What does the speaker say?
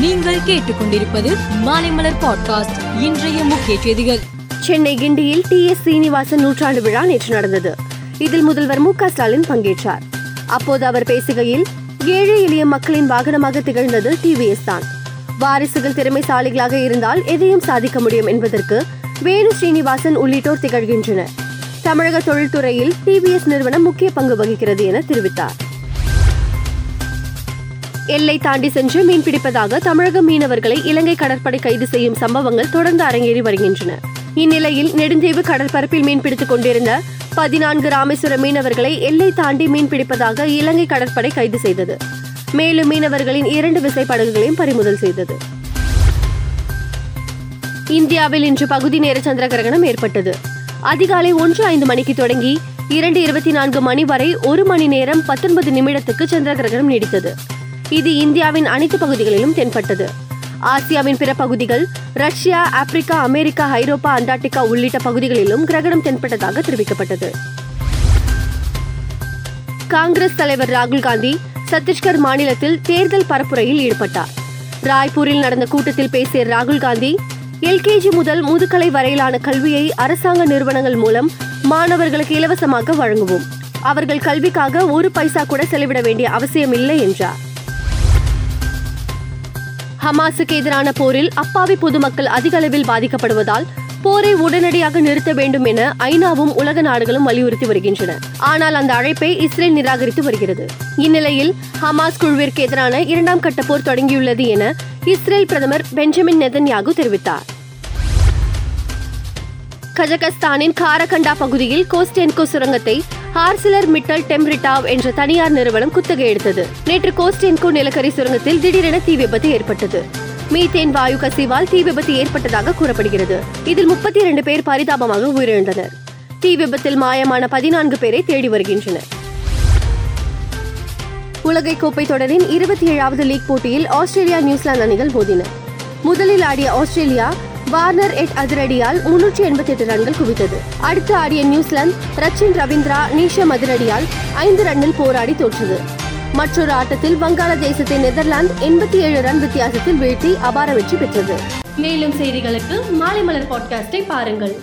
நீங்கள் கேட்டுக்கொண்டிருப்பது மாலைமலர் பாட்காஸ்ட் இன்றைய முக்கிய செய்திகள். சென்னை கிண்டியில் டி எஸ் சீனிவாசன் நூற்றாண்டு விழா நேற்று நடந்தது. இதில் முதல்வர் மு க ஸ்டாலின் பங்கேற்றார். அப்போது அவர் பேசுகையில் ஏழை எளிய மக்களின் வாகனமாக திகழ்ந்தது டிவிஎஸ் தான். வாரிசுகள் திறமைசாலிகளாக இருந்தால் எதையும் சாதிக்க முடியும் என்பதற்கு வேணு ஸ்ரீனிவாசன் உள்ளிட்டோர் திகழ்கின்றனர். தமிழக தொழில்துறையில் டிவிஎஸ் நிறுவனம் முக்கிய பங்கு வகிக்கிறது என தெரிவித்தார். எல்லை தாண்டி சென்று மீன்பிடிப்பதாக தமிழக மீனவர்களை இலங்கை கடற்படை கைது செய்யும் சம்பவங்கள் தொடர்ந்து அரங்கேறி வருகின்றன. இந்நிலையில் நெடுந்தீவு கடற்பரப்பில் மீன்பிடித்துக் கொண்டிருந்த பதினான்கு ராமேஸ்வர மீனவர்களை எல்லை தாண்டி மீன்பிடிப்பதாக இலங்கை கடற்படை கைது செய்தது. மேலும் மீனவர்களின் இரண்டு விசைப்படகுகளையும் பறிமுதல் செய்தது. இந்தியாவில் இன்று பகுதி நேர சந்திர கிரகணம் ஏற்பட்டது. அதிகாலை ஒன்று ஐந்து மணிக்கு தொடங்கி இரண்டு இருபத்தி நான்கு மணி வரை ஒரு மணி நேரம் பத்தொன்பது நிமிடத்துக்கு சந்திர கிரகணம் நீடித்தது. இது இந்தியாவின் அனைத்து பகுதிகளிலும் தென்பட்டது. ஆசியாவின் பிற பகுதிகள் ரஷ்யா ஆப்பிரிக்கா அமெரிக்கா ஐரோப்பா அண்டார்டிகா உள்ளிட்ட பகுதிகளிலும் கிரகணம் தென்பட்டதாக தெரிவிக்கப்பட்டது. காங்கிரஸ் தலைவர் ராகுல் காந்தி சத்தீஸ்கர் மாநிலத்தில் தேர்தல் பரப்புரையில் ஈடுபட்டார். ராய்ப்பூரில் நடந்த கூட்டத்தில் பேசிய ராகுல் காந்தி எல்கேஜி முதல் முதுகலை வரையிலான கல்வியை அரசாங்க நிறுவனங்கள் மூலம் மாணவர்களுக்கு இலவசமாக வழங்குவோம். அவர்கள் கல்விக்காக ஒரு பைசா கூட செலவிட வேண்டிய அவசியமில்லை என்றார். ஹமாஸுக்கு எதிரான போரில் அப்பாவி பொதுமக்கள் அதிக அளவில் பாதிக்கப்படுவதால் போரை உடனடியாக நிறுத்த வேண்டும் என ஐநாவும் உலக நாடுகளும் வலியுறுத்தி வருகின்றன. ஆனால் அந்த அழைப்பை இஸ்ரேல் நிராகரித்து வருகிறது. இந்நிலையில் ஹமாஸ் குழுவிற்கு எதிரான இரண்டாம் கட்ட போர் தொடங்கியுள்ளது என இஸ்ரேல் பிரதமர் பெஞ்சமின் நெதன்யாகு தெரிவித்தார். கஜகஸ்தானின் காரகண்டா பகுதியில் கோஸ்டென்கோ சுரங்கத்தை ஹார்சிலர் மிட்டல் டெம்ரிட்டாவ் என்ற தனியார் நிறுவனம் குத்தகை எடுத்தது. நேற்று கோஸ்டென்கோ நிலக்கரி சுரங்கத்தில் திடீரென தீ விபத்து ஏற்பட்டது. மீத்தேன் வாயு கசிவால் தீ விபத்து ஏற்பட்டதாக கூறப்படுகிறது. இதில் முப்பத்தி இரண்டு பேர் பரிதாபமாக உயிரிழந்தனர். தீ விபத்தில் மாயமான பதினான்கு பேரை தேடி வருகின்றனர். உலகை கோப்பை தொடரின் இருபத்தி ஏழாவது லீக் போட்டியில் ஆஸ்திரேலியா நியூசிலாந்து அணிகள் மோதின. முதலில் ஆடிய ஆஸ்திரேலியா வார்னர் எட் அதிரடியால் முன்னூற்றி எண்பத்தி எட்டு ரன்கள் குவித்தது. அடுத்து ஆடிய New Zealand Rachin Ravindra Neesham அதிரடியால் ஐந்து ரன்னில் போராடி தோற்றது. மற்றொரு ஆட்டத்தில் வங்காளதேசத்தை நெதர்லாந்து எண்பத்தி ஏழு ரன் வித்தியாசத்தில் வீழ்த்தி அபார வெற்றி பெற்றது. மேலும் செய்திகளுக்கு மாலை மலர் பாட்காஸ்டை பாருங்கள்.